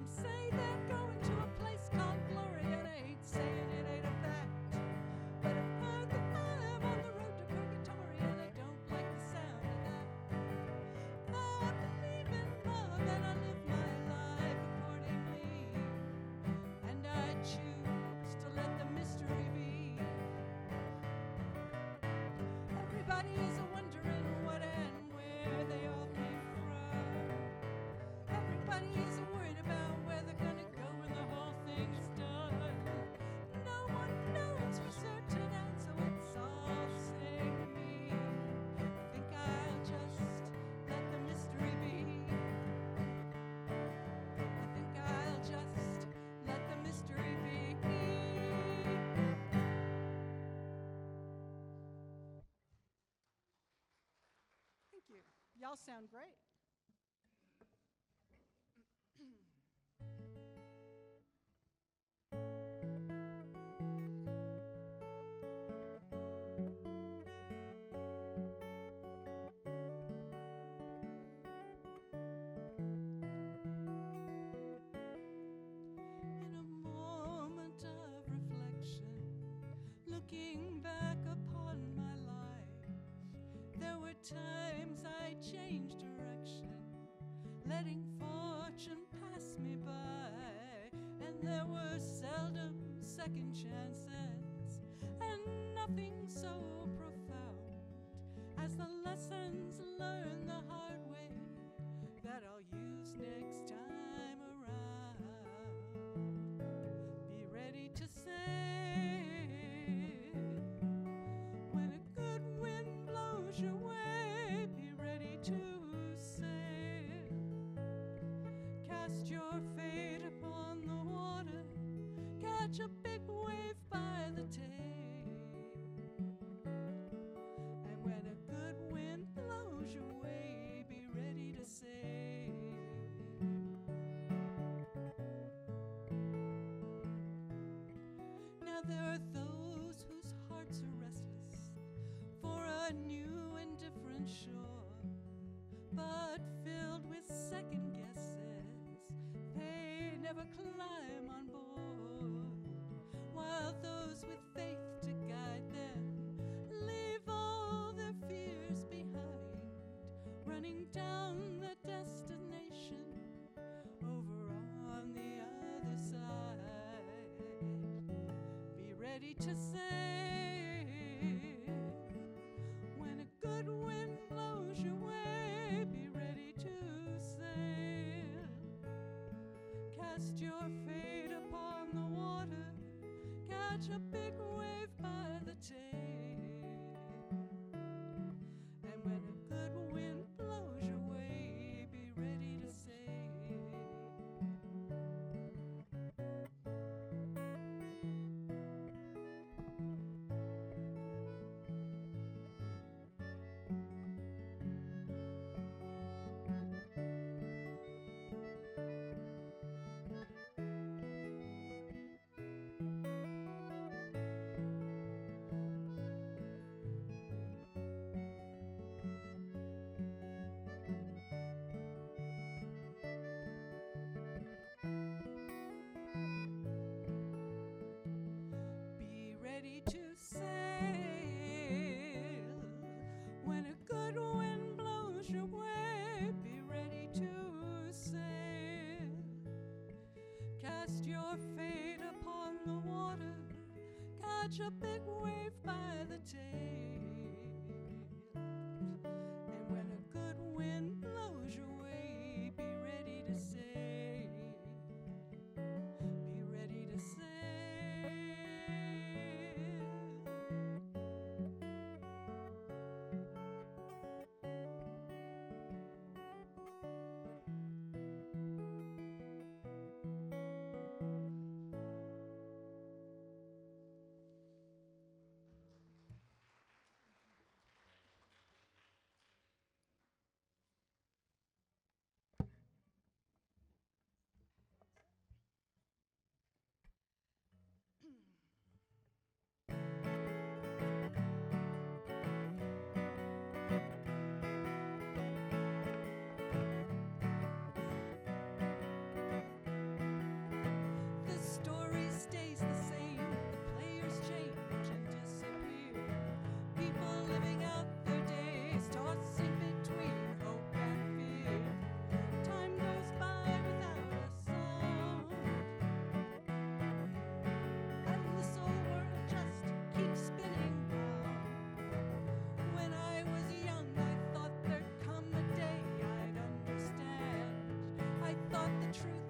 I'm saying all sound great. change direction, letting fortune pass me by. And there were seldom second chances. cast your fate upon the water, catch a big wave by the tail. And when a good wind blows your way, be ready to sail. Now there are cast your fate upon the water, catch a big or fade upon the water, catch a big wave by the tail. truth.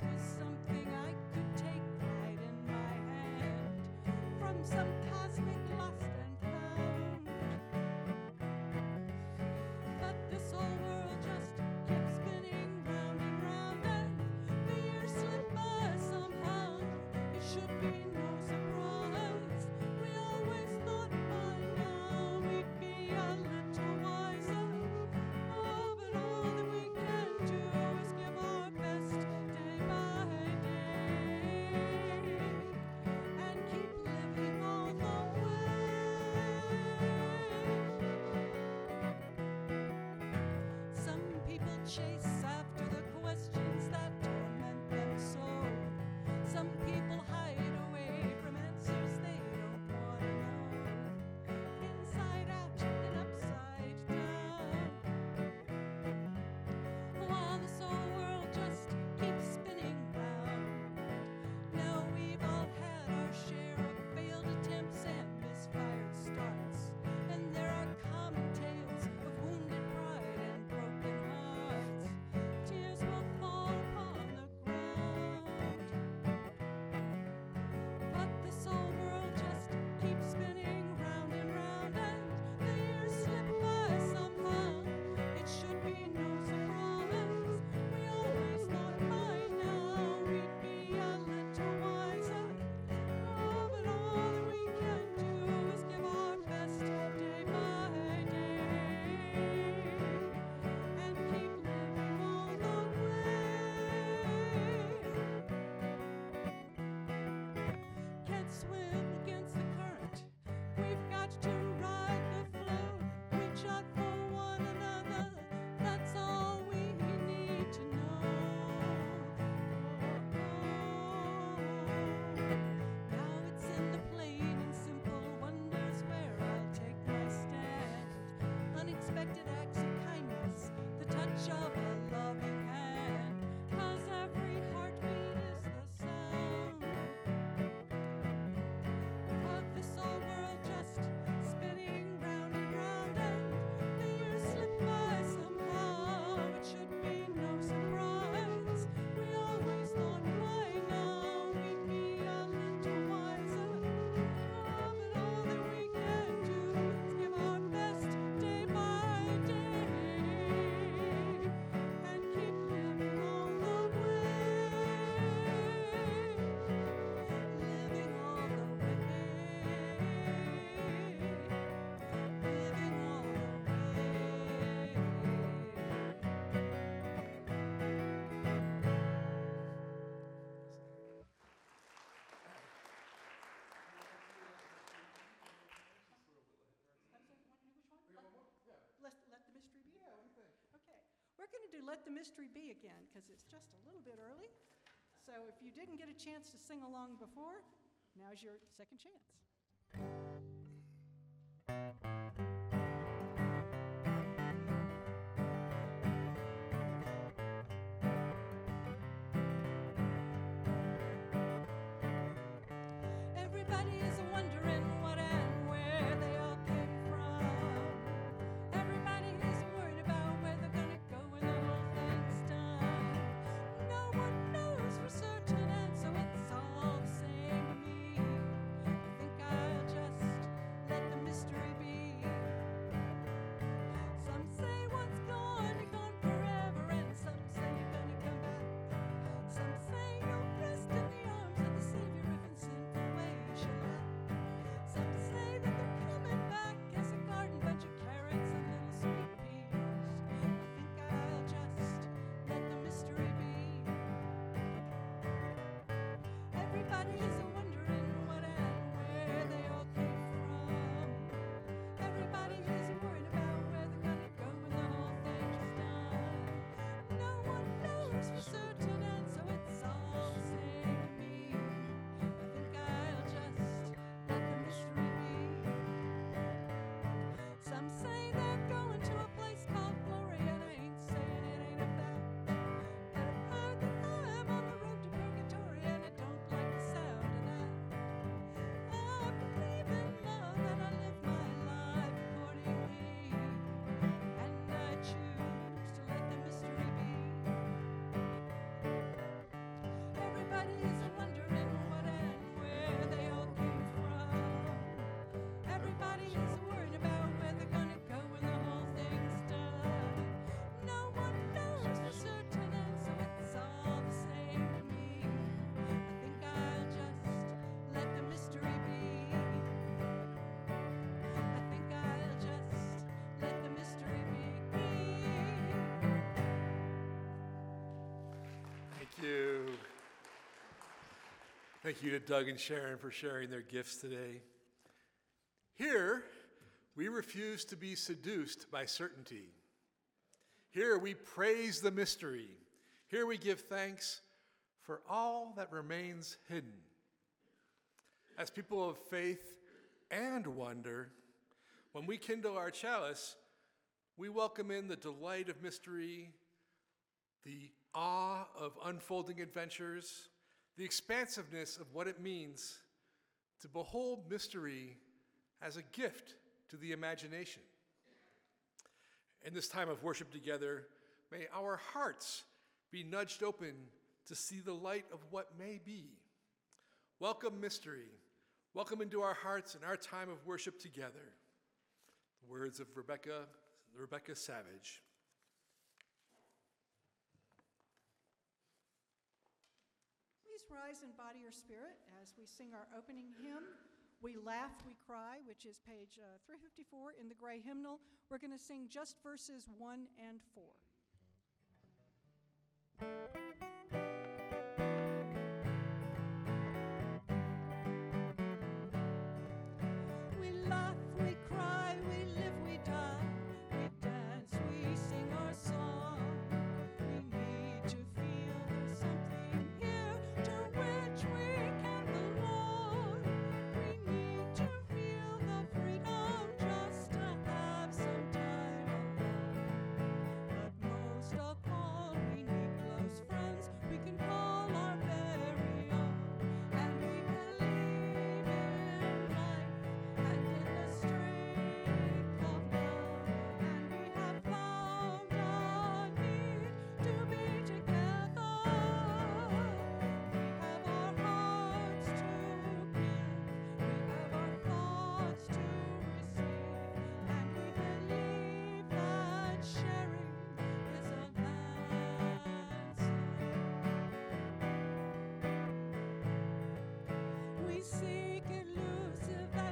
Going to do Let the Mystery Be again because it's just a little bit early. So if you didn't get a chance to sing along before, now's your second chance. Thank you to Doug and Sharon for sharing their gifts today. Here, we refuse to be seduced by certainty. Here, we praise the mystery. Here, we give thanks for all that remains hidden. As people of faith and wonder, when we kindle our chalice, we welcome in the delight of mystery the awe of unfolding adventures, the expansiveness of what it means to behold mystery as a gift to the imagination. In this time of worship together, may our hearts be nudged open to see the light of what may be. Welcome, mystery. Welcome into our hearts and our time of worship together. The words of Rebecca, Rebecca Savage. Please rise in body or spirit as we sing our opening hymn, We Laugh, We Cry, which is page uh, 354 in the gray hymnal. We're going to sing just verses 1 and 4.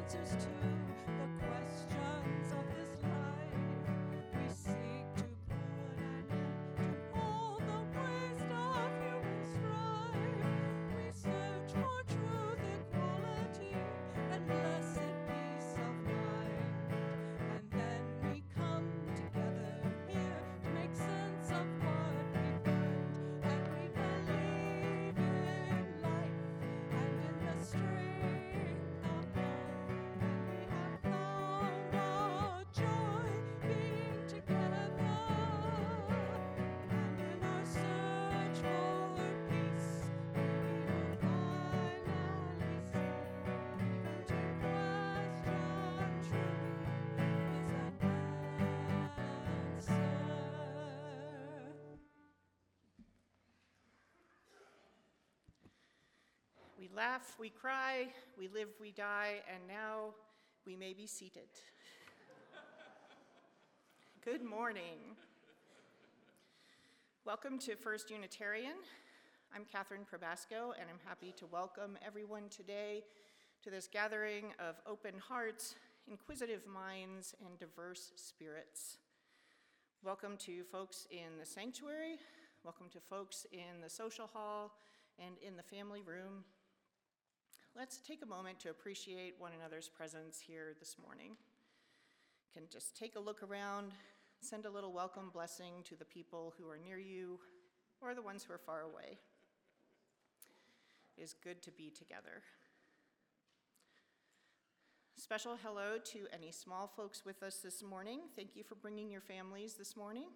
answers to We laugh, we cry, we live, we die, and now we may be seated. Good morning. Welcome to First Unitarian. I'm Catherine Probasco, and I'm happy to welcome everyone today to this gathering of open hearts, inquisitive minds, and diverse spirits. Welcome to folks in the sanctuary, welcome to folks in the social hall, and in the family room. Let's take a moment to appreciate one another's presence here this morning. Can just take a look around, send a little welcome blessing to the people who are near you or the ones who are far away. It is good to be together. Special hello to any small folks with us this morning. Thank you for bringing your families this morning.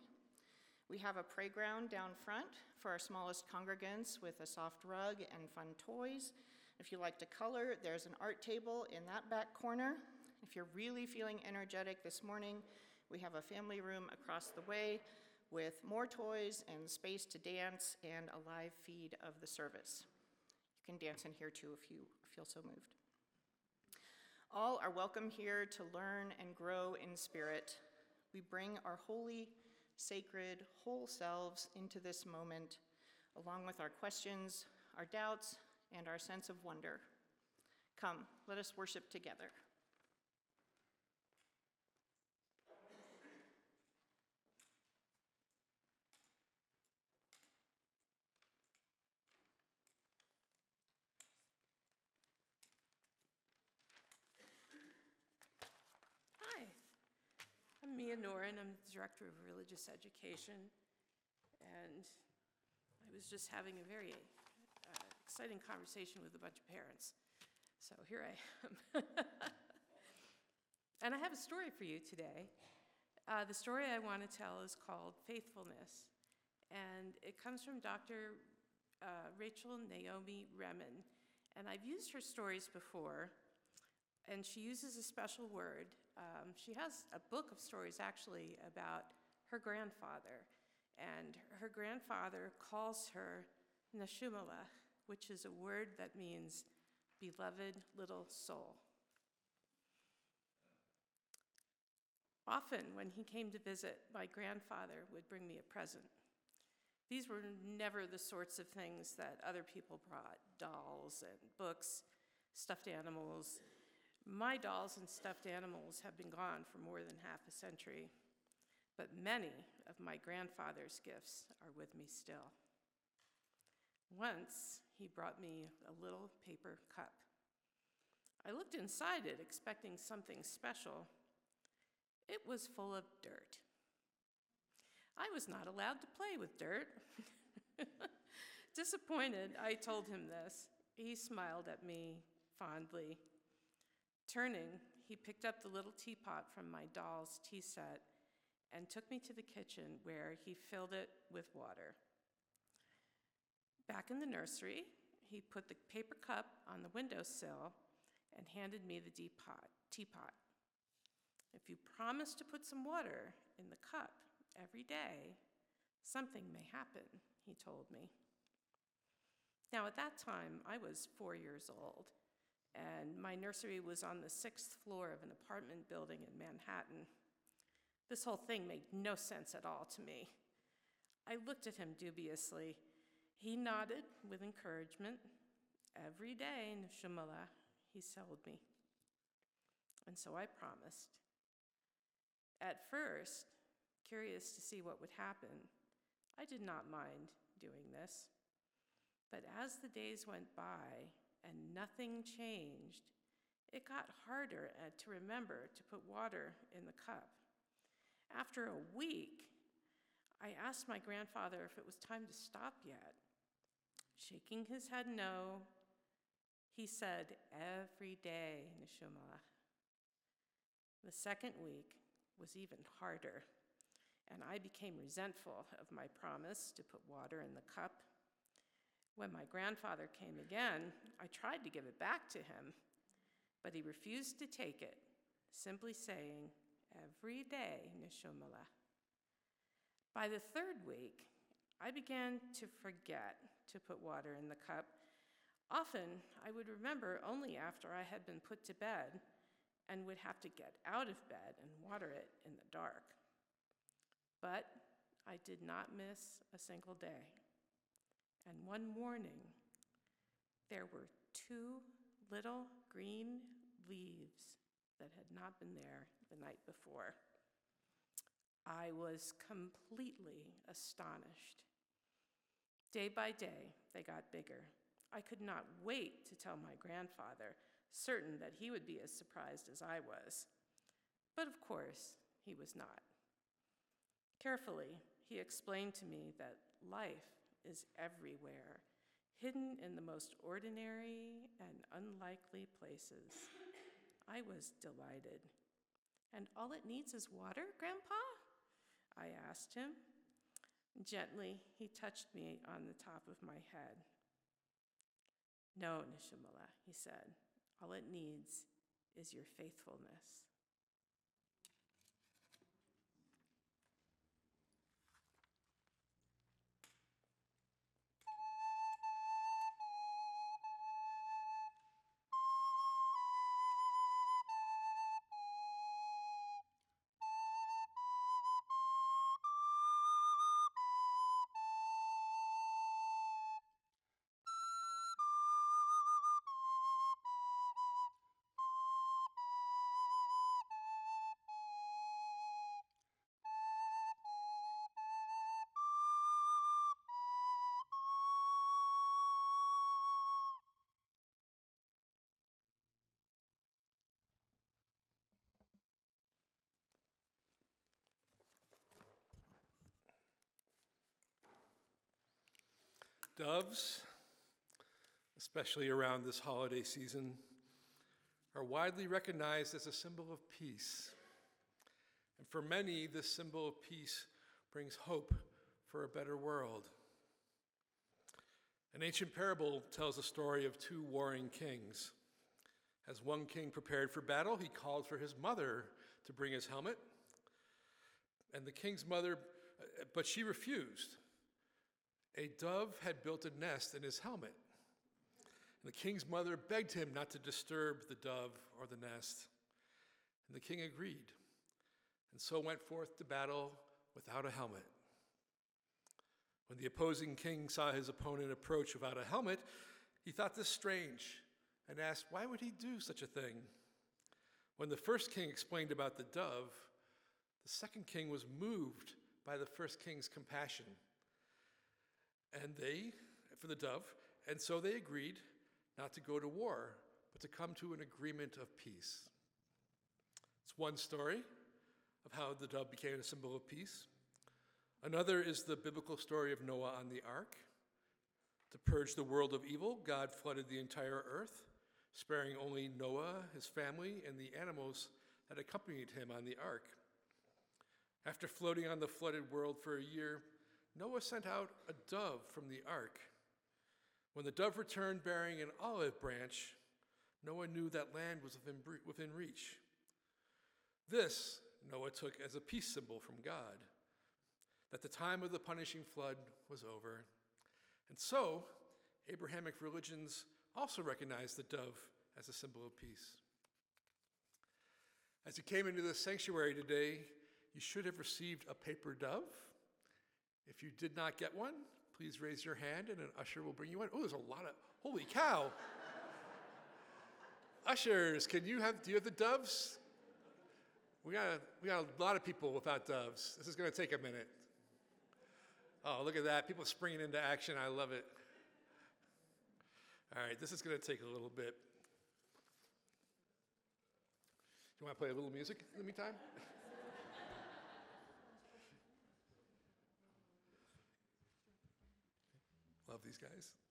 We have a playground down front for our smallest congregants with a soft rug and fun toys. If you like to color, there's an art table in that back corner. If you're really feeling energetic this morning, we have a family room across the way with more toys and space to dance and a live feed of the service. You can dance in here too if you feel so moved. All are welcome here to learn and grow in spirit. We bring our holy, sacred, whole selves into this moment, along with our questions, our doubts, and our sense of wonder. Come, let us worship together. Hi, I'm Mia Noren. I'm the Director of Religious Education, and I was just having a very exciting conversation with a bunch of parents. So here I am. and I have a story for you today. Uh, the story I want to tell is called Faithfulness, and it comes from Dr. Uh, Rachel Naomi Remen. And I've used her stories before, and she uses a special word. Um, she has a book of stories actually about her grandfather, and her grandfather calls her Neshumeleh, which is a word that means beloved little soul. Often, when he came to visit, my grandfather would bring me a present. These were never the sorts of things that other people brought dolls and books, stuffed animals. My dolls and stuffed animals have been gone for more than half a century, but many of my grandfather's gifts are with me still. Once, he brought me a little paper cup. I looked inside it expecting something special. It was full of dirt. I was not allowed to play with dirt. Disappointed, I told him this. He smiled at me fondly. Turning, he picked up the little teapot from my doll's tea set and took me to the kitchen where he filled it with water. Back in the nursery, he put the paper cup on the windowsill and handed me the teapot. teapot. If you promise to put some water in the cup every day, something may happen, he told me. Now, at that time, I was four years old, and my nursery was on the sixth floor of an apartment building in Manhattan. This whole thing made no sense at all to me. I looked at him dubiously. He nodded with encouragement. Every day, Neshumeleh, he sold me. And so I promised. At first, curious to see what would happen, I did not mind doing this. But as the days went by and nothing changed, it got harder uh, to remember to put water in the cup. After a week, I asked my grandfather if it was time to stop yet. Shaking his head no, he said, Every day, Neshumeleh. The second week was even harder, and I became resentful of my promise to put water in the cup when my grandfather came again, I tried to give it back to him, but he refused to take it, simply saying, Every day, Neshumeleh. By the third week, I began to forget to put water in the cup. Often, I would remember only after I had been put to bed and would have to get out of bed and water it in the dark. But I did not miss a single day. And one morning, there were two little green leaves that had not been there the night before. I was completely astonished. Day by day, they got bigger. I could not wait to tell my grandfather, certain that he would be as surprised as I was. But of course, he was not. Carefully, he explained to me that life is everywhere, hidden in the most ordinary and unlikely places. I was delighted. And all it needs is water, Grandpa? I asked him. Gently, he touched me on the top of my head. No, Nishimala, he said. All it needs is your faithfulness. Doves, especially around this holiday season, are widely recognized as a symbol of peace. And for many, this symbol of peace brings hope for a better world. An ancient parable tells the story of two warring kings. As one king prepared for battle, he called for his mother to bring his helmet. And the king's mother, but she refused. A dove had built a nest in his helmet. And the king's mother begged him not to disturb the dove or the nest. And the king agreed, and so went forth to battle without a helmet. When the opposing king saw his opponent approach without a helmet, he thought this strange and asked, Why would he do such a thing? When the first king explained about the dove, the second king was moved by the first king's compassion and they, for the dove, and so they agreed not to go to war, but to come to an agreement of peace. It's one story of how the dove became a symbol of peace. Another is the biblical story of Noah on the ark. To purge the world of evil, God flooded the entire earth, sparing only Noah, his family, and the animals that accompanied him on the ark. After floating on the flooded world for a year, Noah sent out a dove from the ark. When the dove returned bearing an olive branch, Noah knew that land was within reach. This Noah took as a peace symbol from God, that the time of the punishing flood was over. And so, Abrahamic religions also recognized the dove as a symbol of peace. As you came into the sanctuary today, you should have received a paper dove if you did not get one, please raise your hand and an usher will bring you one. Oh, there's a lot of, holy cow. Ushers, can you have, do you have the doves? We got, a, we got a lot of people without doves. This is going to take a minute. Oh, look at that. People springing into action. I love it. All right, this is going to take a little bit. Do you want to play a little music in the meantime? Love these guys.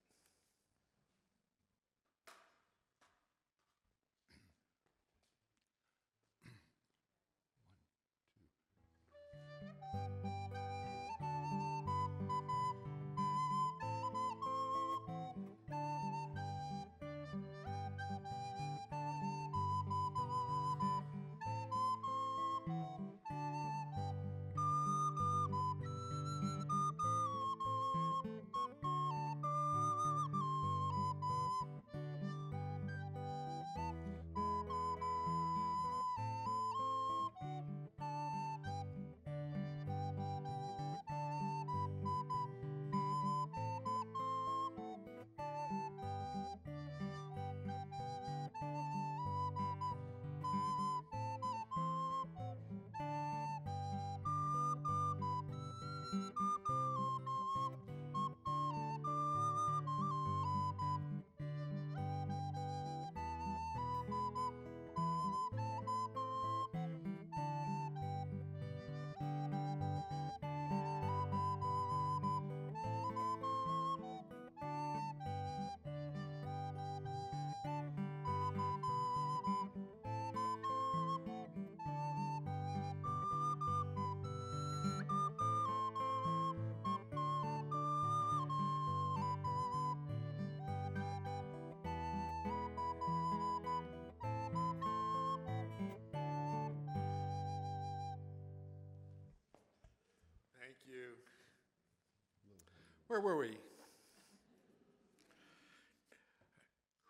Where were we?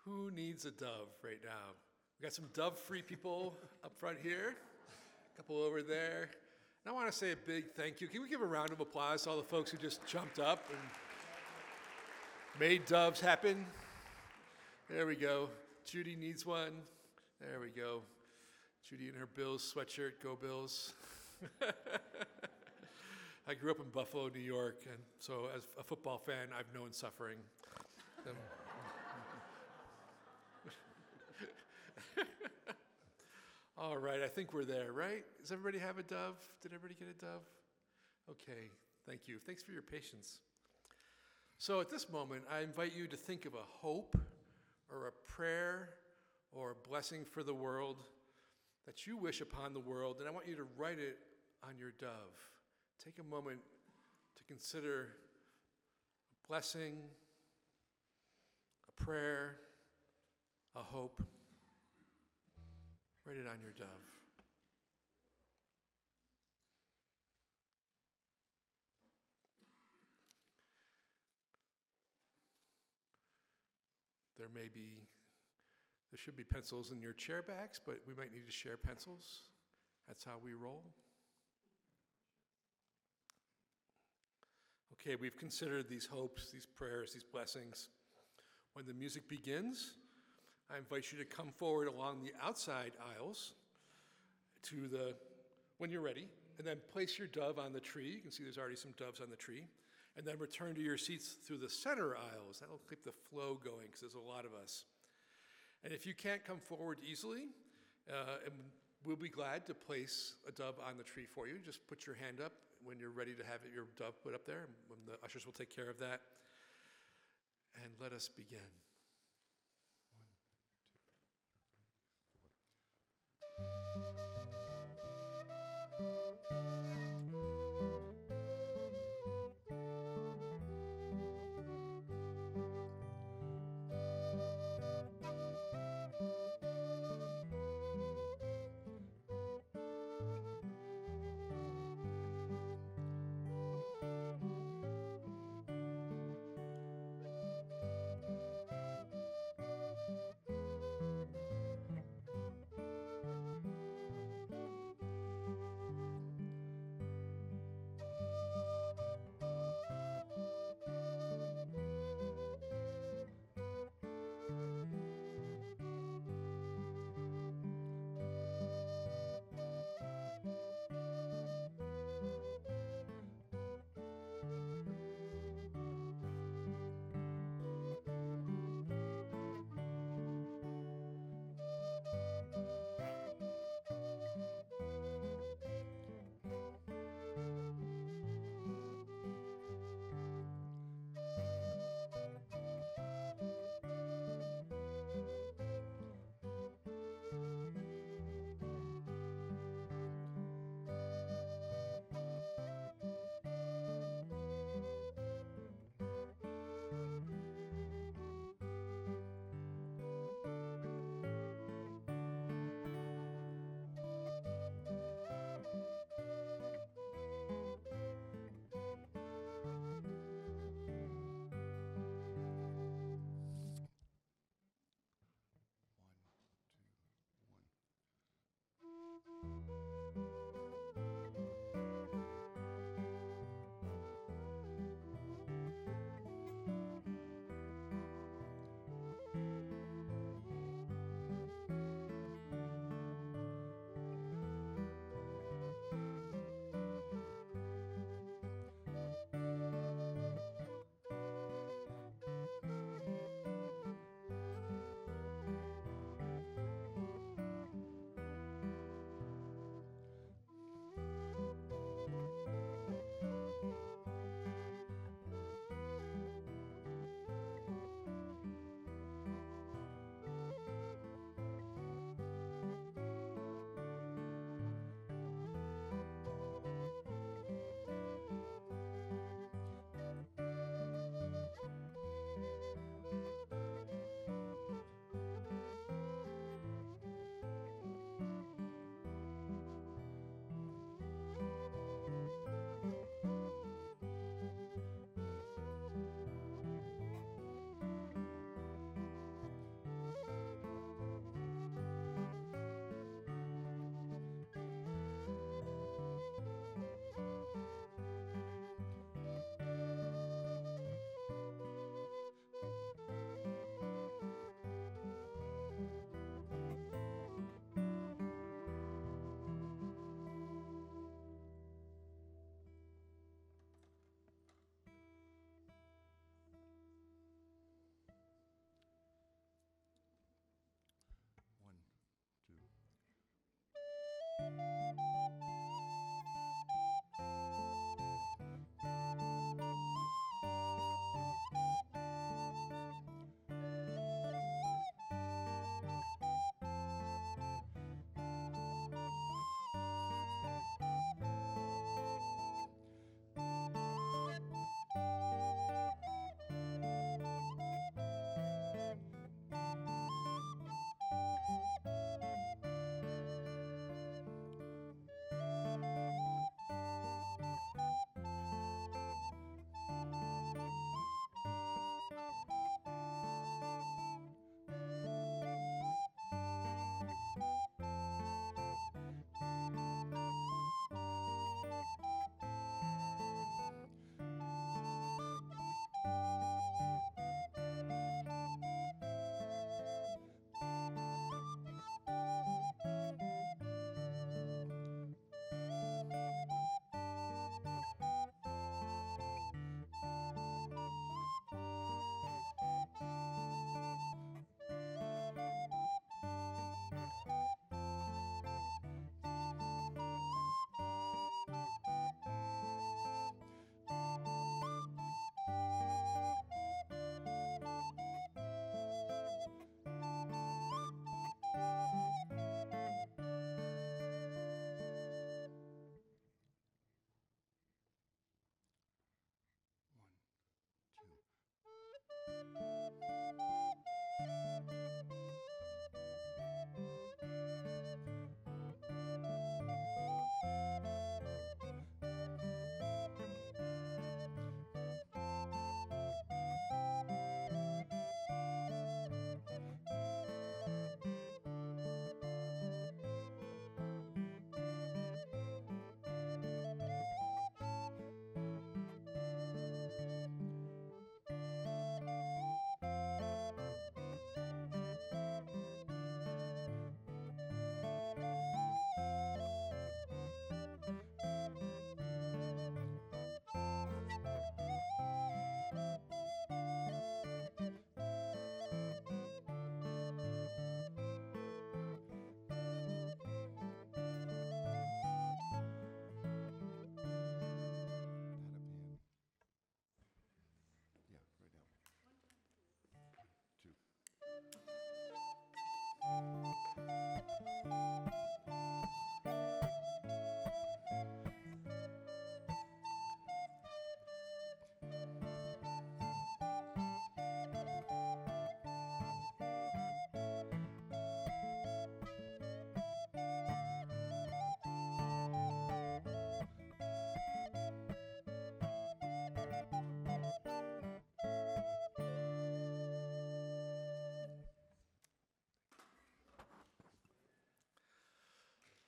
Who needs a dove right now? We got some dove free people up front here, a couple over there. And I want to say a big thank you. Can we give a round of applause to all the folks who just jumped up and made doves happen? There we go. Judy needs one. There we go. Judy in her Bills sweatshirt. Go Bills. I grew up in Buffalo, New York, and so as a football fan, I've known suffering. All right, I think we're there, right? Does everybody have a dove? Did everybody get a dove? Okay, thank you. Thanks for your patience. So at this moment, I invite you to think of a hope or a prayer or a blessing for the world that you wish upon the world, and I want you to write it on your dove. Take a moment to consider a blessing, a prayer, a hope. Write it on your dove. There may be, there should be pencils in your chair backs, but we might need to share pencils. That's how we roll. Okay, we've considered these hopes, these prayers, these blessings. When the music begins, I invite you to come forward along the outside aisles to the, when you're ready, and then place your dove on the tree. You can see there's already some doves on the tree. And then return to your seats through the center aisles. That'll keep the flow going because there's a lot of us. And if you can't come forward easily, uh, we'll be glad to place a dove on the tree for you. Just put your hand up when you're ready to have it, your dove put up there, when the ushers will take care of that. And let us begin.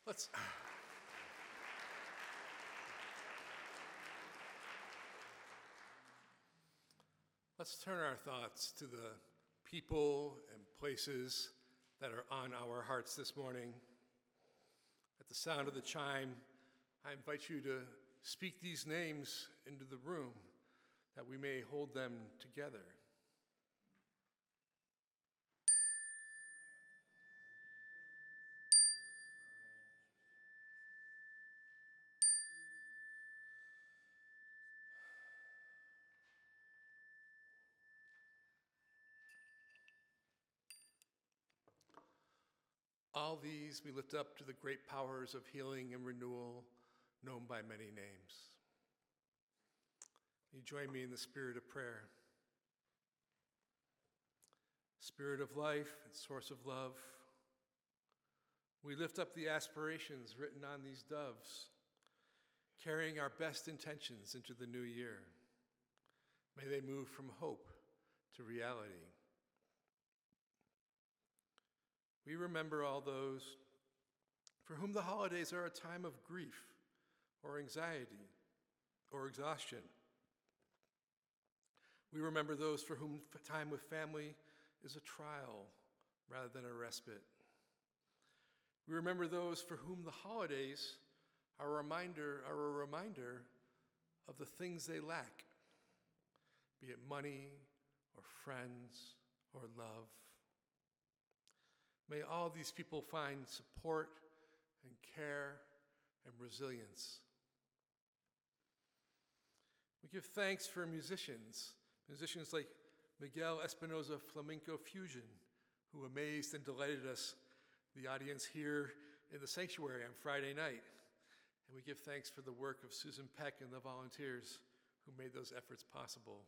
Let's. Let's turn our thoughts to the people and places that are on our hearts this morning. At the sound of the chime, I invite you to speak these names into the room that we may hold them together. All these we lift up to the great powers of healing and renewal known by many names. You join me in the spirit of prayer. Spirit of life and source of love, we lift up the aspirations written on these doves, carrying our best intentions into the new year. May they move from hope to reality. We remember all those for whom the holidays are a time of grief or anxiety or exhaustion. We remember those for whom time with family is a trial rather than a respite. We remember those for whom the holidays are a reminder, are a reminder of the things they lack, be it money or friends or love. May all these people find support and care and resilience. We give thanks for musicians, musicians like Miguel Espinoza Flamenco Fusion, who amazed and delighted us, the audience here in the sanctuary on Friday night. And we give thanks for the work of Susan Peck and the volunteers who made those efforts possible.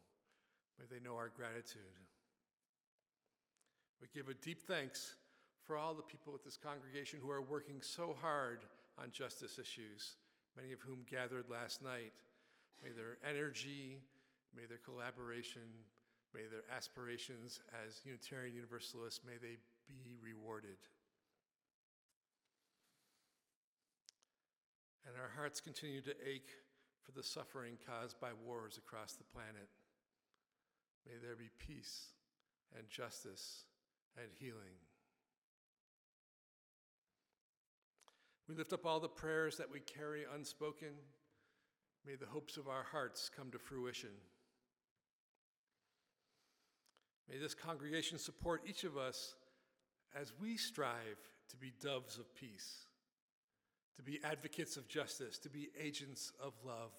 May they know our gratitude. We give a deep thanks for all the people at this congregation who are working so hard on justice issues, many of whom gathered last night. May their energy, may their collaboration, may their aspirations as Unitarian Universalists, may they be rewarded. And our hearts continue to ache for the suffering caused by wars across the planet. May there be peace and justice and healing. We lift up all the prayers that we carry unspoken. May the hopes of our hearts come to fruition. May this congregation support each of us as we strive to be doves of peace, to be advocates of justice, to be agents of love.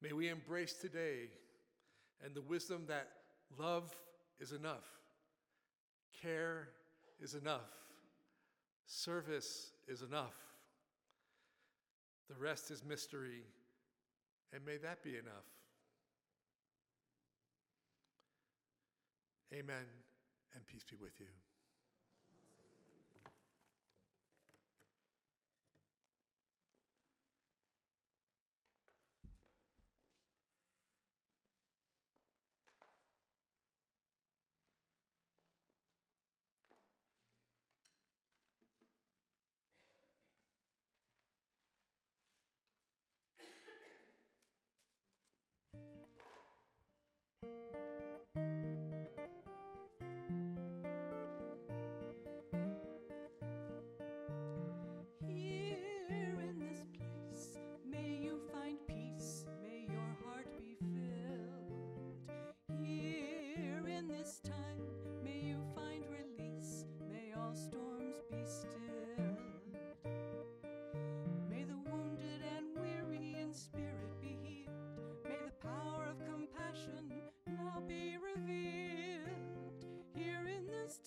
May we embrace today and the wisdom that love is enough, care is enough, service is enough. The rest is mystery, and may that be enough. Amen, and peace be with you.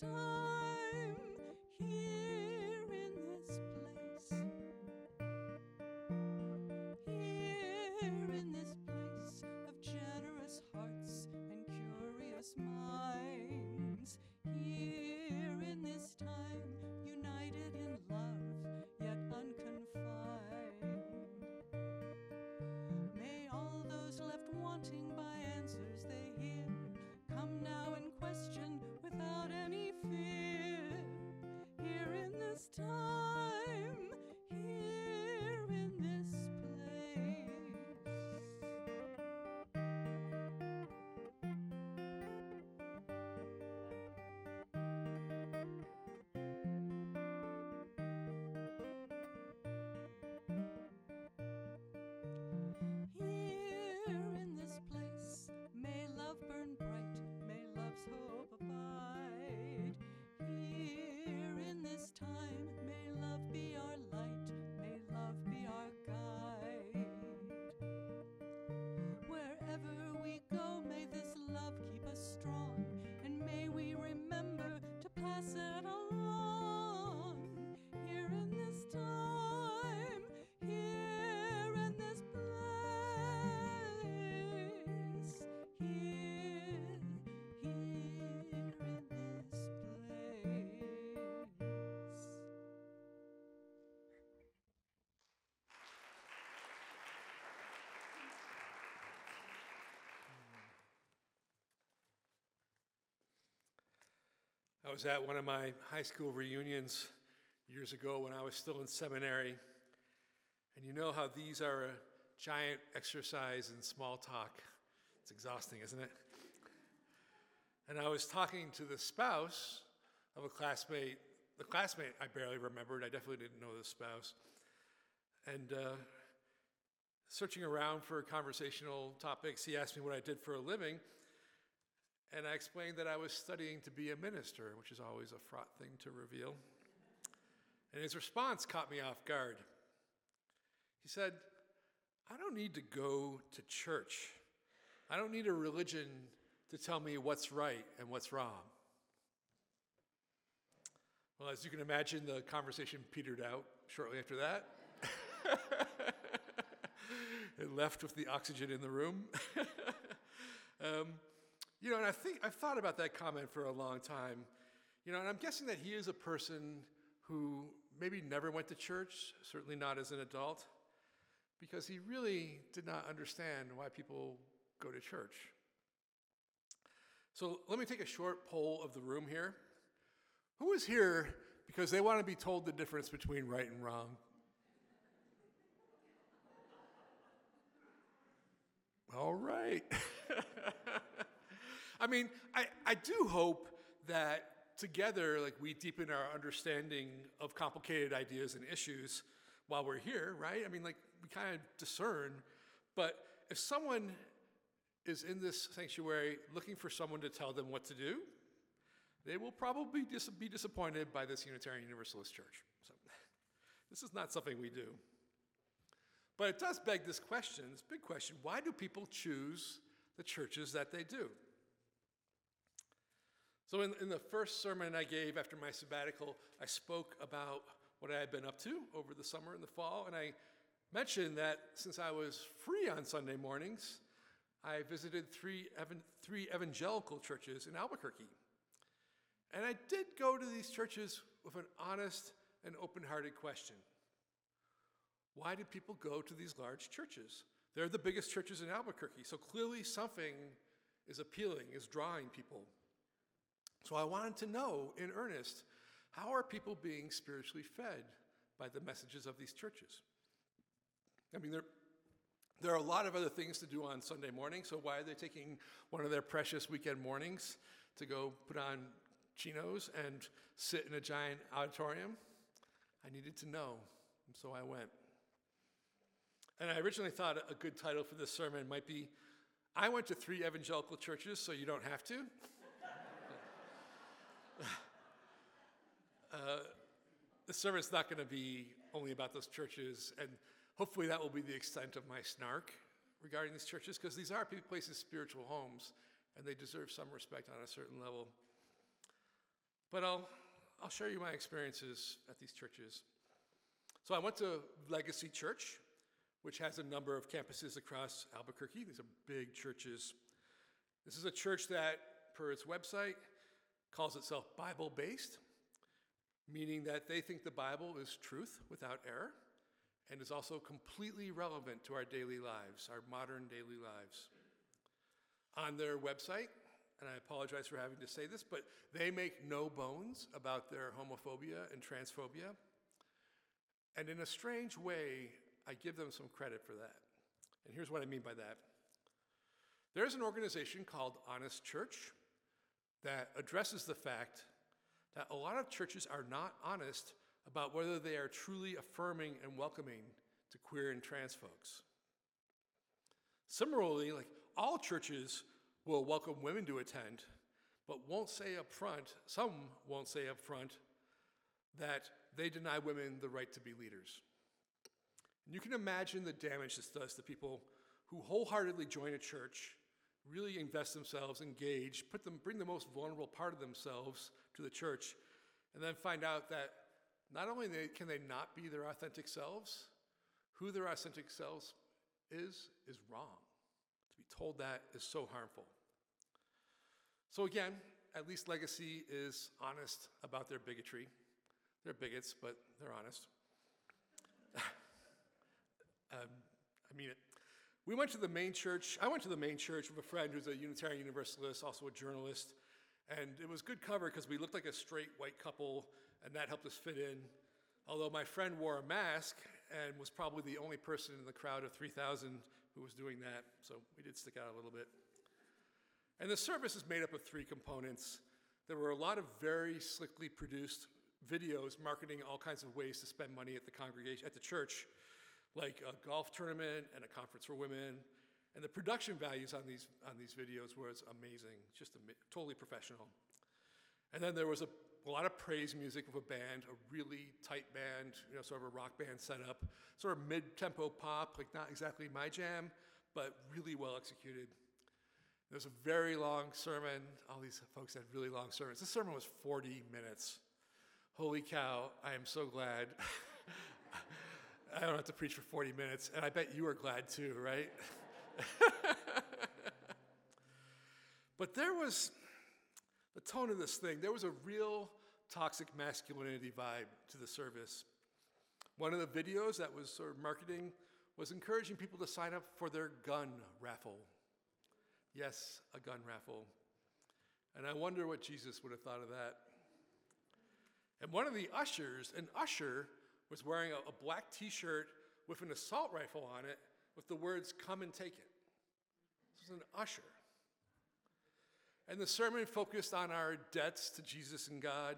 time. Was at one of my high school reunions years ago when I was still in seminary. And you know how these are a giant exercise in small talk. It's exhausting, isn't it? And I was talking to the spouse of a classmate. The classmate I barely remembered. I definitely didn't know the spouse. And uh, searching around for conversational topics, he asked me what I did for a living. And I explained that I was studying to be a minister, which is always a fraught thing to reveal. And his response caught me off guard. He said, I don't need to go to church. I don't need a religion to tell me what's right and what's wrong. Well, as you can imagine, the conversation petered out shortly after that. it left with the oxygen in the room. um, you know, and I think I've thought about that comment for a long time. You know, and I'm guessing that he is a person who maybe never went to church, certainly not as an adult, because he really did not understand why people go to church. So let me take a short poll of the room here. Who is here because they want to be told the difference between right and wrong? All right. I mean, I, I do hope that together, like we deepen our understanding of complicated ideas and issues while we're here, right? I mean, like we kind of discern. But if someone is in this sanctuary looking for someone to tell them what to do, they will probably dis- be disappointed by this Unitarian Universalist church. So, this is not something we do. But it does beg this question, this big question why do people choose the churches that they do? So, in, in the first sermon I gave after my sabbatical, I spoke about what I had been up to over the summer and the fall, and I mentioned that since I was free on Sunday mornings, I visited three, three evangelical churches in Albuquerque. And I did go to these churches with an honest and open hearted question Why do people go to these large churches? They're the biggest churches in Albuquerque, so clearly something is appealing, is drawing people. So I wanted to know in earnest how are people being spiritually fed by the messages of these churches? I mean, there, there are a lot of other things to do on Sunday morning, so why are they taking one of their precious weekend mornings to go put on chinos and sit in a giant auditorium? I needed to know, and so I went. And I originally thought a good title for this sermon might be I went to three evangelical churches, so you don't have to. uh, the sermon's not going to be only about those churches, and hopefully that will be the extent of my snark regarding these churches, because these are places, spiritual homes, and they deserve some respect on a certain level. But I'll, I'll share you my experiences at these churches. So I went to Legacy Church, which has a number of campuses across Albuquerque. These are big churches. This is a church that, per its website, calls itself Bible based, meaning that they think the Bible is truth without error and is also completely relevant to our daily lives, our modern daily lives. On their website, and I apologize for having to say this, but they make no bones about their homophobia and transphobia. And in a strange way, I give them some credit for that. And here's what I mean by that there's an organization called Honest Church that addresses the fact that a lot of churches are not honest about whether they are truly affirming and welcoming to queer and trans folks. Similarly, like all churches will welcome women to attend, but won't say up front, some won't say up front, that they deny women the right to be leaders. And you can imagine the damage this does to people who wholeheartedly join a church really invest themselves, engage, put them, bring the most vulnerable part of themselves to the church, and then find out that not only can they not be their authentic selves, who their authentic selves is, is wrong. To be told that is so harmful. So, again, at least Legacy is honest about their bigotry. They're bigots, but they're honest. um, I mean it. We went to the main church. I went to the main church with a friend who's a Unitarian Universalist, also a journalist. And it was good cover because we looked like a straight white couple, and that helped us fit in. Although my friend wore a mask and was probably the only person in the crowd of 3,000 who was doing that, so we did stick out a little bit. And the service is made up of three components. There were a lot of very slickly produced videos marketing all kinds of ways to spend money at the congregation, at the church, like a golf tournament and a conference for women. And the production values on these, on these videos was amazing, just totally professional. And then there was a, a lot of praise music with a band, a really tight band, you know, sort of a rock band setup, sort of mid-tempo pop, like not exactly my jam, but really well executed. It was a very long sermon. All these folks had really long sermons. This sermon was 40 minutes. Holy cow, I am so glad. I don't have to preach for 40 minutes, and I bet you are glad too, right? but there was the tone of this thing, there was a real toxic masculinity vibe to the service. One of the videos that was sort of marketing was encouraging people to sign up for their gun raffle. Yes, a gun raffle. And I wonder what Jesus would have thought of that. And one of the ushers, an usher, was wearing a, a black t shirt with an assault rifle on it with the words, Come and take it. This was an usher. And the sermon focused on our debts to Jesus and God.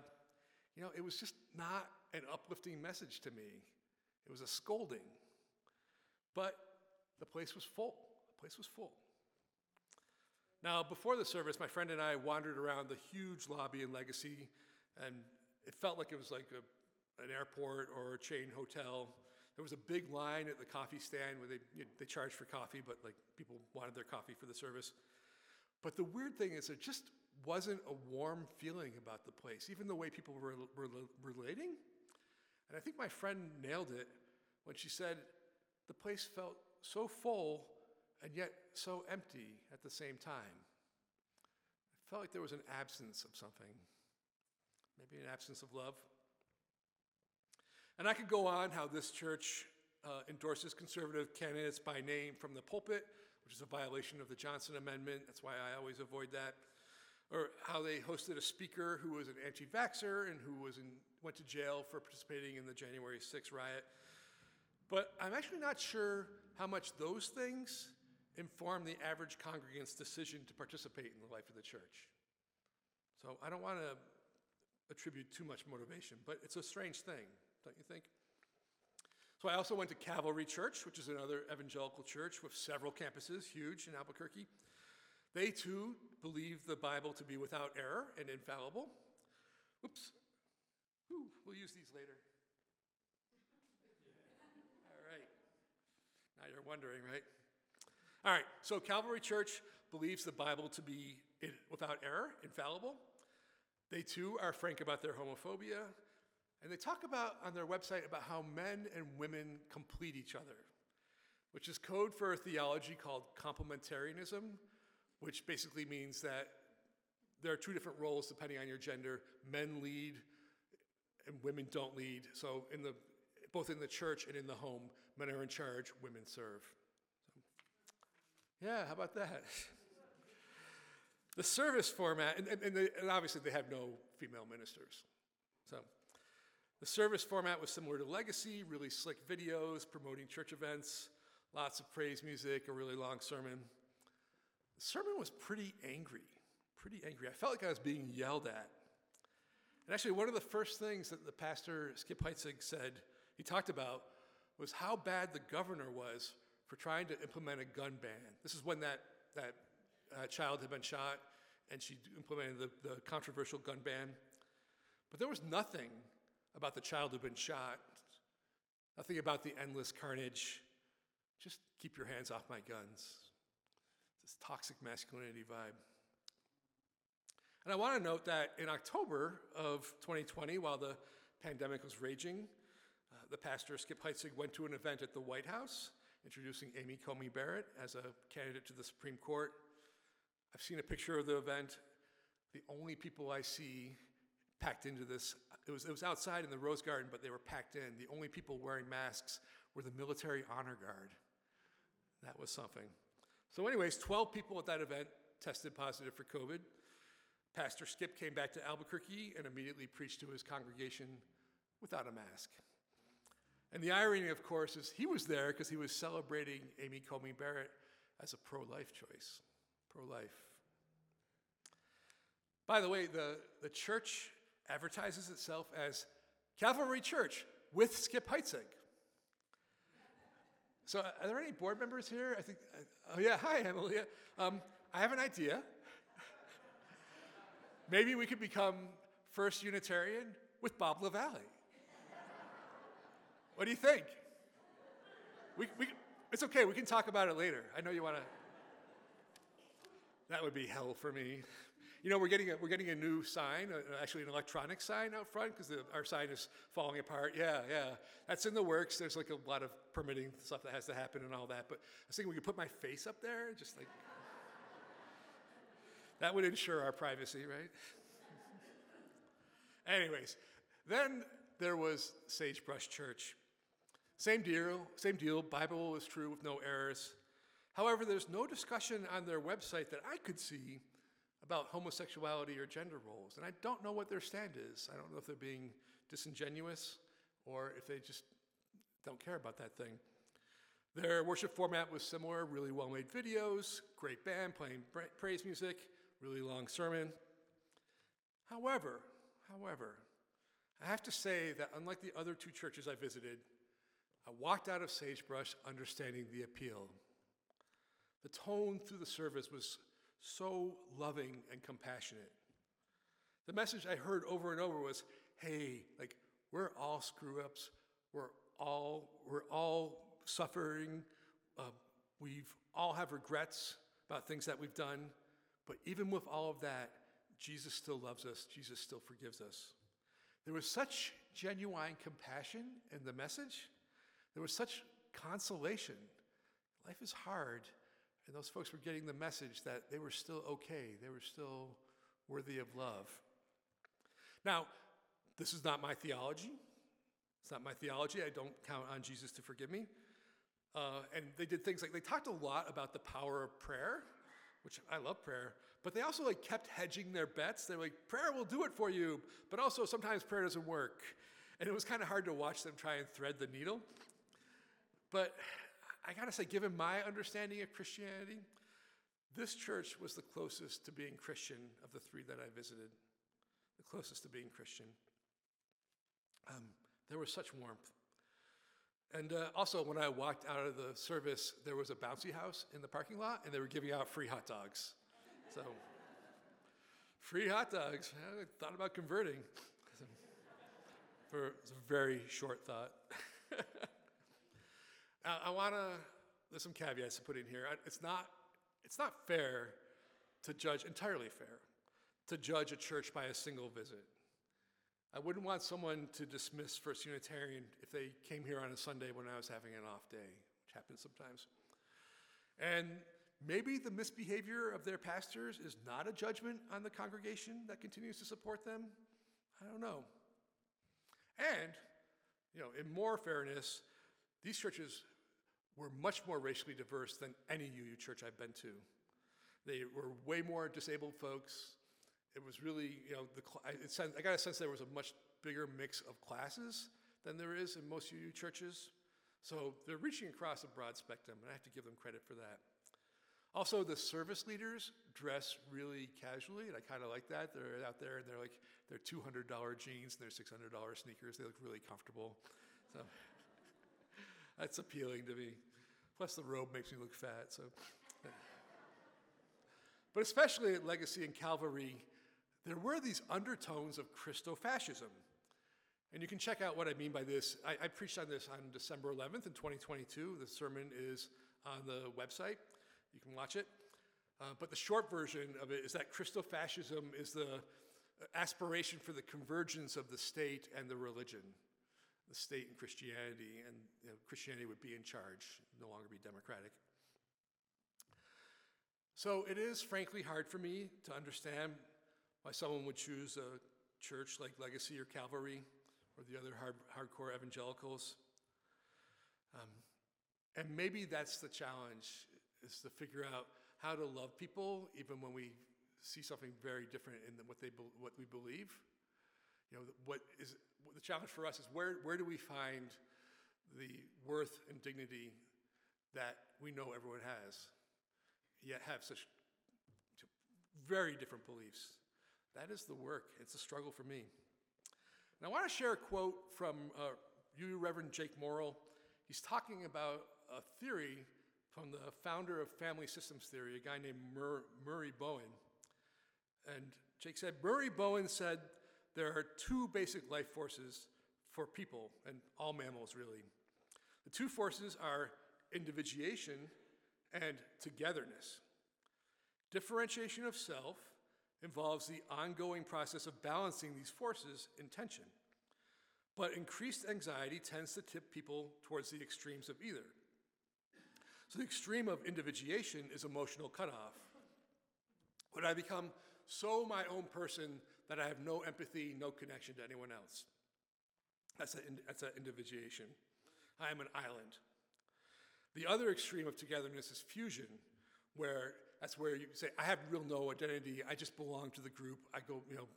You know, it was just not an uplifting message to me, it was a scolding. But the place was full. The place was full. Now, before the service, my friend and I wandered around the huge lobby in Legacy, and it felt like it was like a, an airport or a chain hotel. There was a big line at the coffee stand where they, you know, they charged for coffee, but like people wanted their coffee for the service. But the weird thing is, there just wasn't a warm feeling about the place, even the way people were, were relating. And I think my friend nailed it when she said the place felt so full and yet so empty at the same time. It felt like there was an absence of something, maybe an absence of love. And I could go on how this church uh, endorses conservative candidates by name from the pulpit, which is a violation of the Johnson Amendment. That's why I always avoid that. Or how they hosted a speaker who was an anti vaxxer and who was in, went to jail for participating in the January 6 riot. But I'm actually not sure how much those things inform the average congregant's decision to participate in the life of the church. So I don't want to attribute too much motivation, but it's a strange thing, don't you think? So I also went to Calvary Church, which is another evangelical church with several campuses, huge in Albuquerque. They too believe the Bible to be without error and infallible. Oops. Ooh, we'll use these later. All right. Now you're wondering, right? All right, so Calvary Church believes the Bible to be without error, infallible. They too are frank about their homophobia. And they talk about on their website about how men and women complete each other, which is code for a theology called complementarianism, which basically means that there are two different roles depending on your gender. Men lead and women don't lead. So in the both in the church and in the home, men are in charge, women serve. So, yeah, how about that? the service format, and, and, and, and obviously they have no female ministers. The service format was similar to Legacy, really slick videos promoting church events, lots of praise music, a really long sermon. The sermon was pretty angry, pretty angry. I felt like I was being yelled at. And actually, one of the first things that the pastor, Skip Heitzig, said, he talked about, was how bad the governor was for trying to implement a gun ban. This is when that, that uh, child had been shot and she implemented the, the controversial gun ban. But there was nothing about the child who'd been shot, nothing about the endless carnage. Just keep your hands off my guns. This toxic masculinity vibe. And I want to note that in October of 2020, while the pandemic was raging, uh, the pastor, Skip Heitzig, went to an event at the White House introducing Amy Coney Barrett as a candidate to the Supreme Court. I've seen a picture of the event. The only people I see packed into this, it was, it was outside in the Rose Garden, but they were packed in. The only people wearing masks were the military honor guard. That was something. So, anyways, 12 people at that event tested positive for COVID. Pastor Skip came back to Albuquerque and immediately preached to his congregation without a mask. And the irony, of course, is he was there because he was celebrating Amy Coney Barrett as a pro life choice. Pro life. By the way, the, the church advertises itself as Calvary Church with Skip Heitzig. So, are there any board members here? I think, oh, yeah, hi, Emily. Um, I have an idea. Maybe we could become First Unitarian with Bob LaVallee. What do you think? We, we, it's okay, we can talk about it later. I know you want to. That would be hell for me. You know, we're getting a, we're getting a new sign, uh, actually an electronic sign out front because our sign is falling apart. Yeah, yeah, that's in the works. There's like a lot of permitting stuff that has to happen and all that. But I was thinking we could put my face up there, just like that would ensure our privacy, right? Anyways, then there was Sagebrush Church. Same deal, same deal. Bible is true with no errors. However, there's no discussion on their website that I could see about homosexuality or gender roles. And I don't know what their stand is. I don't know if they're being disingenuous or if they just don't care about that thing. Their worship format was similar really well made videos, great band playing praise music, really long sermon. However, however, I have to say that unlike the other two churches I visited, I walked out of Sagebrush understanding the appeal. The tone through the service was so loving and compassionate. The message I heard over and over was, hey, like we're all screw ups. We're all we're all suffering. Uh, we've all have regrets about things that we've done. But even with all of that, Jesus still loves us. Jesus still forgives us. There was such genuine compassion in the message. There was such consolation. Life is hard. And those folks were getting the message that they were still okay, they were still worthy of love. Now, this is not my theology. It's not my theology. I don't count on Jesus to forgive me. Uh, and they did things like they talked a lot about the power of prayer, which I love prayer, but they also like kept hedging their bets. They're like, prayer will do it for you, but also sometimes prayer doesn't work. And it was kind of hard to watch them try and thread the needle. But I gotta say, given my understanding of Christianity, this church was the closest to being Christian of the three that I visited, the closest to being Christian. Um, there was such warmth. And uh, also, when I walked out of the service, there was a bouncy house in the parking lot, and they were giving out free hot dogs. So, free hot dogs. I thought about converting. For a very short thought. I, want to, there's some caveats to put in here. It's not, it's not fair to judge, entirely fair, to judge a church by a single visit. I wouldn't want someone to dismiss First Unitarian if they came here on a Sunday when I was having an off day, which happens sometimes. And maybe the misbehavior of their pastors is not a judgment on the congregation that continues to support them. I don't know. And, you know, in more fairness, these churches were much more racially diverse than any UU church I've been to. They were way more disabled folks. It was really, you know, the, I, I got a sense there was a much bigger mix of classes than there is in most UU churches. So they're reaching across a broad spectrum, and I have to give them credit for that. Also, the service leaders dress really casually, and I kind of like that. They're out there and they're like, they're $200 jeans and they're $600 sneakers. They look really comfortable. So that's appealing to me. Plus, the robe makes me look fat. So, but especially at Legacy and Calvary, there were these undertones of Christofascism. And you can check out what I mean by this. I, I, preached on this on December 11th in 2022. The sermon is on the website. You can watch it. Uh, but the short version of it is that Christofascism is the aspiration for the convergence of the state and the religion the state and Christianity, and you know, Christianity would be in charge, no longer be democratic. So it is frankly hard for me to understand why someone would choose a church like Legacy or Calvary or the other hard, hardcore evangelicals. Um, and maybe that's the challenge, is to figure out how to love people even when we see something very different in what they, what we believe. You know, what is, the challenge for us is where, where do we find the worth and dignity that we know everyone has, yet have such very different beliefs? That is the work. It's a struggle for me. And I want to share a quote from uh, you, Reverend Jake Morrill. He's talking about a theory from the founder of family systems theory, a guy named Mur- Murray Bowen. And Jake said, Murray Bowen said there are two basic life forces for people and all mammals, really. The two forces are individuation and togetherness. Differentiation of self involves the ongoing process of balancing these forces in tension. But increased anxiety tends to tip people towards the extremes of either. So the extreme of individuation is emotional cutoff. When I become so my own person that I have no empathy, no connection to anyone else. That's an that's a individuation. I am an island. The other extreme of togetherness is fusion, where that's where you say, I have real no identity. I just belong to the group. I go, you know,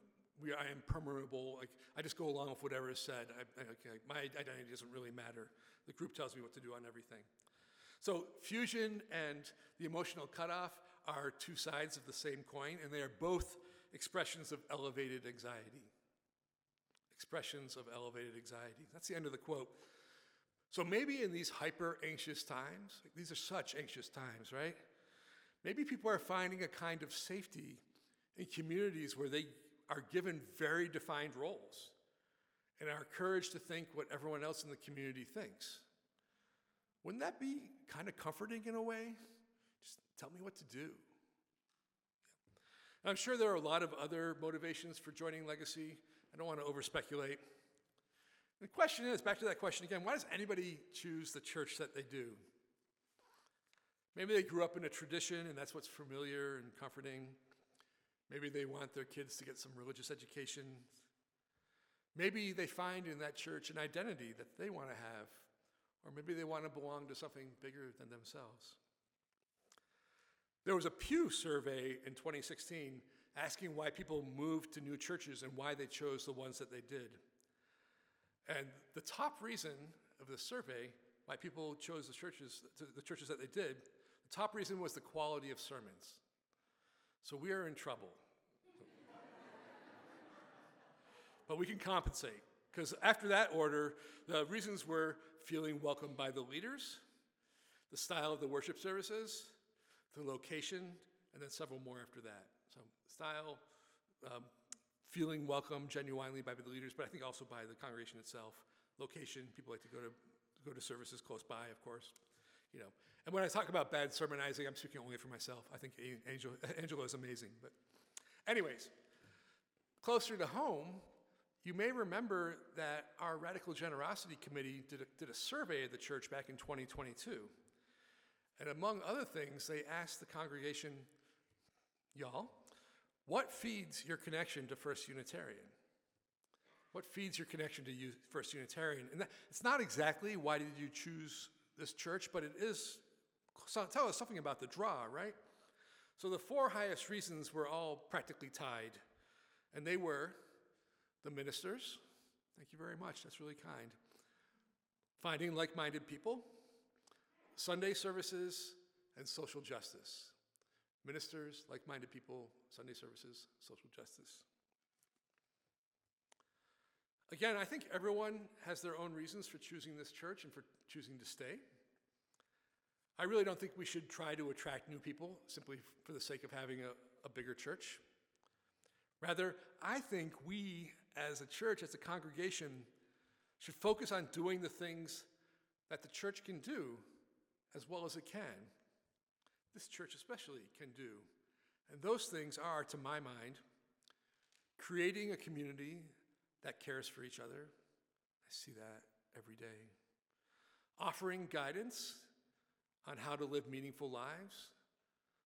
we, I am permeable. Like I just go along with whatever is said. I, I, my identity doesn't really matter. The group tells me what to do on everything. So fusion and the emotional cutoff are two sides of the same coin, and they are both expressions of elevated anxiety. Expressions of elevated anxiety. That's the end of the quote. So maybe in these hyper anxious times, like these are such anxious times, right? Maybe people are finding a kind of safety in communities where they are given very defined roles and are encouraged to think what everyone else in the community thinks. Wouldn't that be kind of comforting in a way? Just tell me what to do. I'm sure there are a lot of other motivations for joining Legacy. I don't want to over speculate. The question is back to that question again why does anybody choose the church that they do? Maybe they grew up in a tradition and that's what's familiar and comforting. Maybe they want their kids to get some religious education. Maybe they find in that church an identity that they want to have, or maybe they want to belong to something bigger than themselves. There was a Pew survey in 2016 asking why people moved to new churches and why they chose the ones that they did. And the top reason of the survey why people chose the churches, the churches that they did, the top reason was the quality of sermons. So we are in trouble. but we can compensate because after that order, the reasons were feeling welcomed by the leaders, the style of the worship services, the location, and then several more after that. So style, um, feeling welcome genuinely by the leaders, but I think also by the congregation itself. Location, people like to go to go to services close by, of course. You know, and when I talk about bad sermonizing, I'm speaking only for myself. I think Angela, Angela is amazing, but anyways, closer to home, you may remember that our Radical Generosity Committee did a, did a survey of the church back in 2022. And among other things, they asked the congregation, y'all, what feeds your connection to First Unitarian? What feeds your connection to First Unitarian? And that, it's not exactly why did you choose this church, but it is so tell us something about the draw, right? So the four highest reasons were all practically tied, and they were the ministers. Thank you very much. That's really kind. Finding like-minded people, Sunday services, and social justice. Ministers, like minded people, Sunday services, social justice. Again, I think everyone has their own reasons for choosing this church and for choosing to stay. I really don't think we should try to attract new people simply for the sake of having a, a bigger church. Rather, I think we as a church, as a congregation, should focus on doing the things that the church can do as well as it can. This church, especially, can do. And those things are, to my mind, creating a community that cares for each other. I see that every day. Offering guidance on how to live meaningful lives.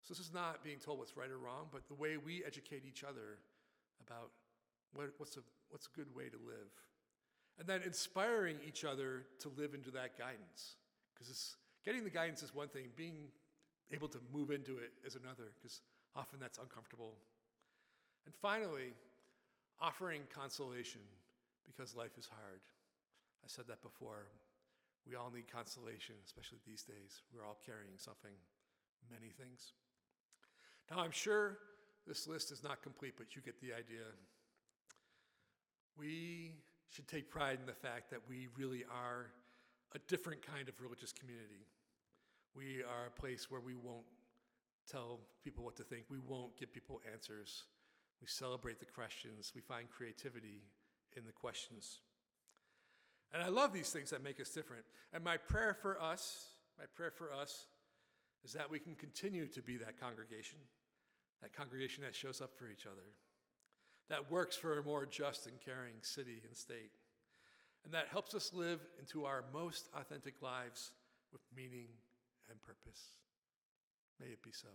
So, this is not being told what's right or wrong, but the way we educate each other about what, what's, a, what's a good way to live. And then inspiring each other to live into that guidance. Because getting the guidance is one thing, being able to move into it is another, because often that's uncomfortable. And finally, offering consolation because life is hard. I said that before. We all need consolation, especially these days. We're all carrying something, many things. Now, I'm sure this list is not complete, but you get the idea. We should take pride in the fact that we really are a different kind of religious community. We are a place where we won't tell people what to think, we won't give people answers. We celebrate the questions, we find creativity in the questions. And I love these things that make us different. And my prayer for us, my prayer for us, is that we can continue to be that congregation, that congregation that shows up for each other, that works for a more just and caring city and state, and that helps us live into our most authentic lives with meaning and purpose. May it be so.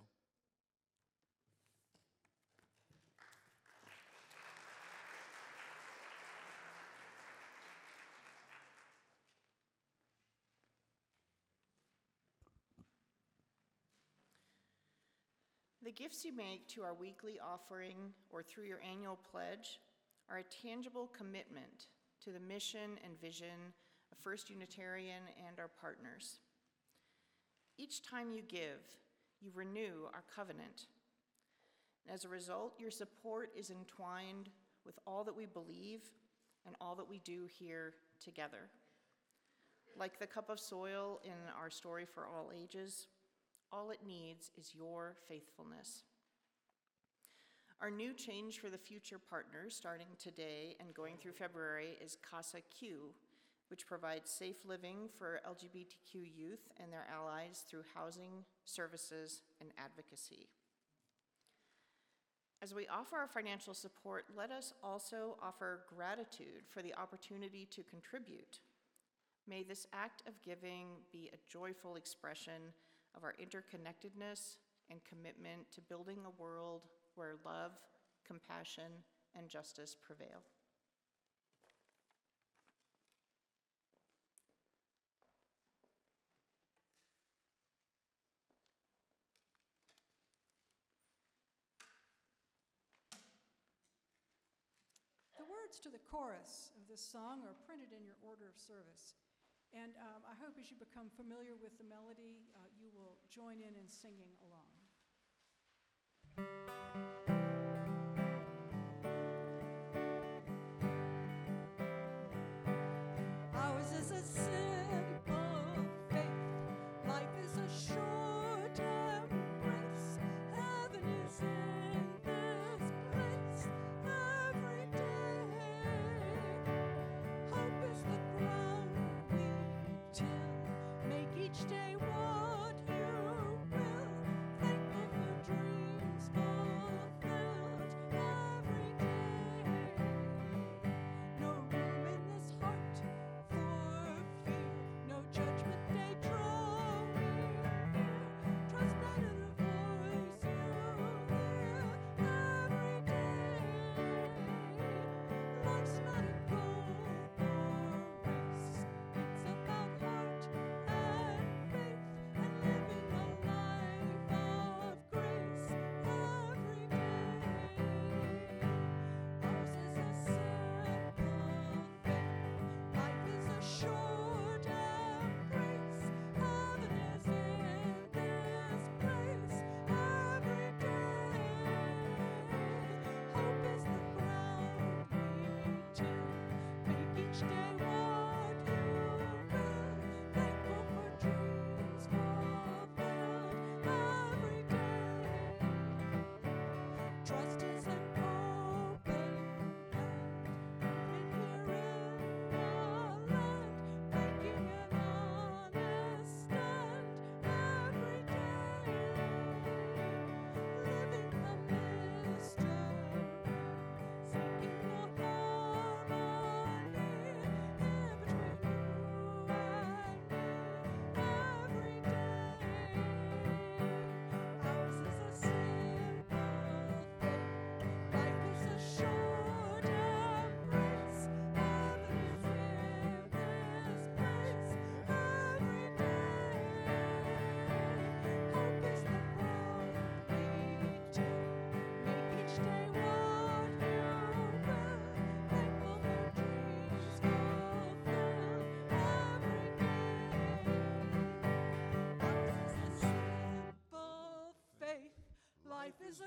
The gifts you make to our weekly offering or through your annual pledge are a tangible commitment to the mission and vision of First Unitarian and our partners. Each time you give, you renew our covenant. As a result, your support is entwined with all that we believe and all that we do here together. Like the cup of soil in our story for all ages, all it needs is your faithfulness. Our new change for the future partners, starting today and going through February, is Casa Q, which provides safe living for LGBTQ youth and their allies through housing, services, and advocacy. As we offer our financial support, let us also offer gratitude for the opportunity to contribute. May this act of giving be a joyful expression of our interconnectedness and commitment to building a world where love, compassion, and justice prevail. The words to the chorus of this song are printed in your order of service. And um, I hope as you become familiar with the melody, uh, you will join in in singing along.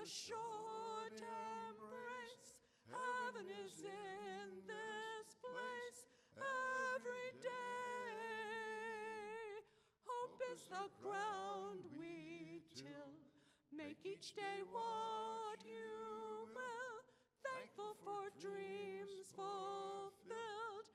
A short embrace. Heaven is in this place every day. Hope is the ground we till. Make each day what you will. Thankful for dreams fulfilled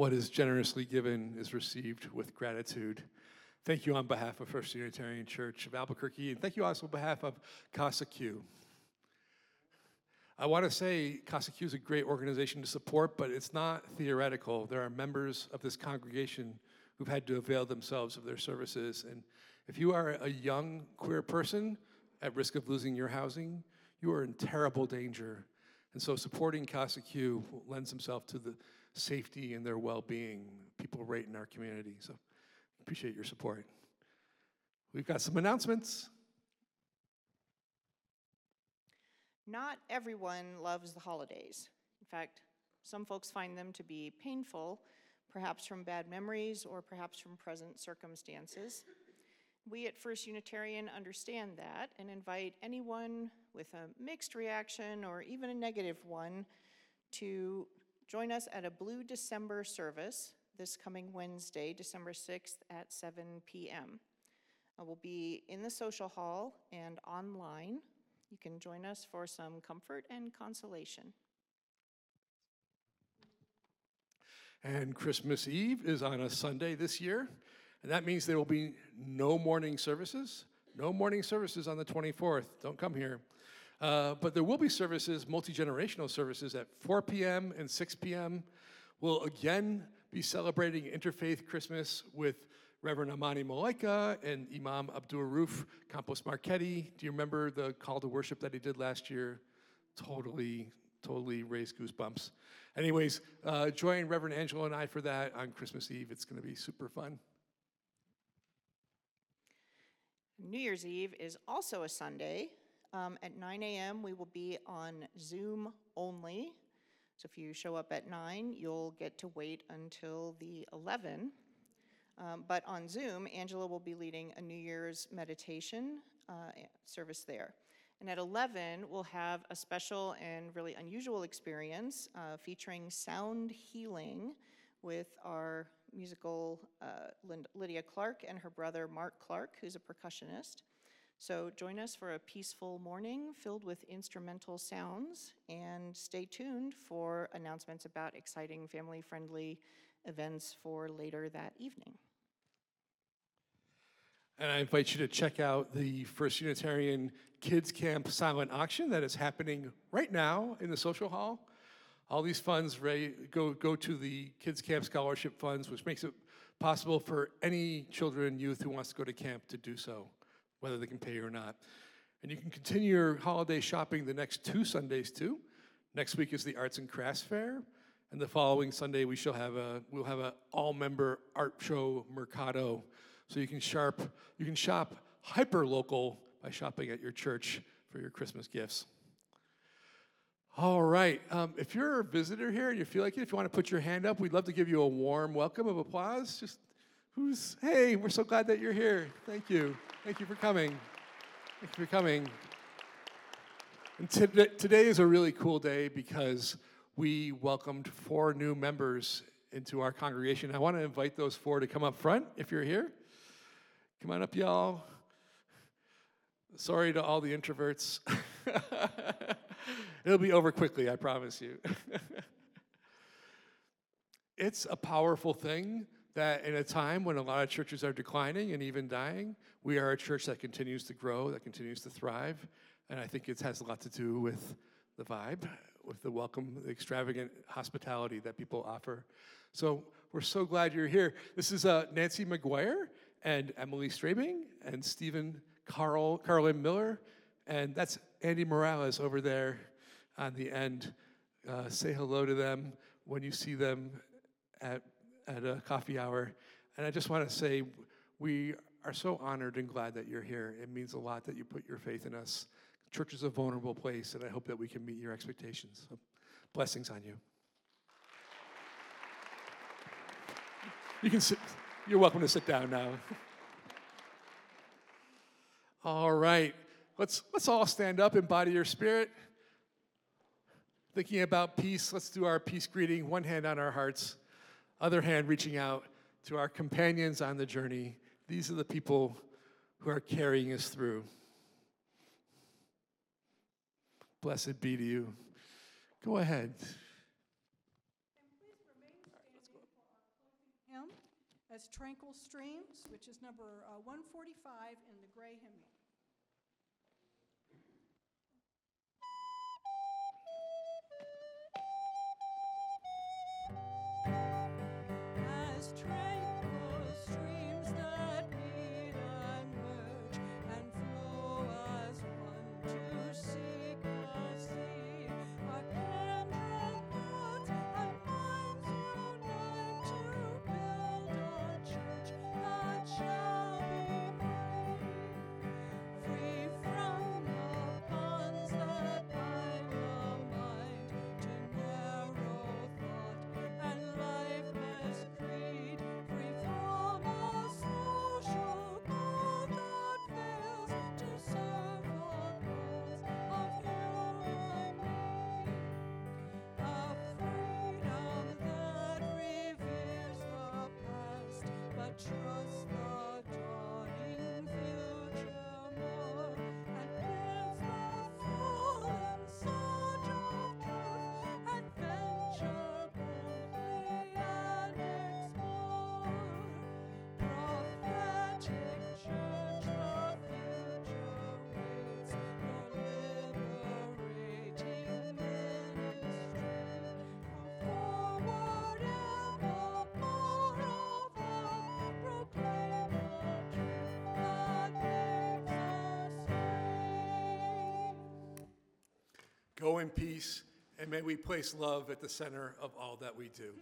What is generously given is received with gratitude. Thank you on behalf of First Unitarian Church of Albuquerque, and thank you also on behalf of Casa Q. I want to say Casa Q is a great organization to support, but it's not theoretical. There are members of this congregation who've had to avail themselves of their services. And if you are a young queer person at risk of losing your housing, you are in terrible danger. And so supporting Casa Q lends himself to the safety and their well-being, people right in our community. So appreciate your support. We've got some announcements. Not everyone loves the holidays. In fact, some folks find them to be painful, perhaps from bad memories or perhaps from present circumstances. We at First Unitarian understand that and invite anyone with a mixed reaction or even a negative one to join us at a Blue December service this coming Wednesday, December 6th at 7 p.m. Uh, We'll be in the social hall and online. You can join us for some comfort and consolation. And Christmas Eve is on a Sunday this year. And that means there will be no morning services. No morning services on the 24th. Don't come here. Uh, but there will be services, multi generational services, at 4 p.m. and 6 p.m. We'll again be celebrating Interfaith Christmas with Reverend Amani Malaika and Imam Abdur Rauf Campos Marquetti. Do you remember the call to worship that he did last year? Totally, totally raised goosebumps. Anyways, uh, join Reverend Angela and I for that on Christmas Eve. It's going to be super fun. New Year's Eve is also a Sunday. Um, at 9 a.m., we will be on Zoom only. So if you show up at 9, you'll get to wait until the 11. Um, but on Zoom, Angela will be leading a New Year's meditation uh, service there. And at 11, we'll have a special and really unusual experience uh, featuring sound healing with our musical uh, Lydia Clark and her brother Mark Clark, who's a percussionist. So join us for a peaceful morning filled with instrumental sounds and stay tuned for announcements about exciting family friendly events for later that evening. And I invite you to check out the First Unitarian Kids Camp silent auction that is happening right now in the social hall. All these funds go, go to the Kids Camp Scholarship Funds, which makes it possible for any children youth who wants to go to camp to do so, whether they can pay or not. And you can continue your holiday shopping the next two Sundays too. Next week is the Arts and Crafts Fair, and the following Sunday we shall have a we'll have an all-member art show mercado, so you can sharp you can shop hyper local by shopping at your church for your Christmas gifts. All right, um, if you're a visitor here and you feel like it, if you want to put your hand up, we'd love to give you a warm welcome of applause. Just who's hey, we're so glad that you're here. Thank you, thank you for coming. Thank you for coming. And today, today is a really cool day because we welcomed four new members into our congregation. I want to invite those four to come up front if you're here. Come on up, y'all. Sorry to all the introverts. It'll be over quickly, I promise you. it's a powerful thing that in a time when a lot of churches are declining and even dying, we are a church that continues to grow, that continues to thrive. And I think it has a lot to do with the vibe, with the welcome, the extravagant hospitality that people offer. So we're so glad you're here. This is uh, Nancy McGuire and Emily Strabing and Stephen Carl, Carlin Miller. And that's Andy Morales over there on the end. Uh, say hello to them when you see them at, at a coffee hour. And I just want to say, we are so honored and glad that you're here. It means a lot that you put your faith in us. Church is a vulnerable place, and I hope that we can meet your expectations. So, blessings on you. You can sit, you're welcome to sit down now. all right. Let's let's all stand up embody body spirit. Thinking about peace, let's do our peace greeting, one hand on our hearts other hand, reaching out to our companions on the journey. These are the people who are carrying us through. Blessed be to you. Go ahead. As Tranquil Streams, which is number uh, 145 in the gray hymn. Go in peace, and may we place love at the center of all that we do.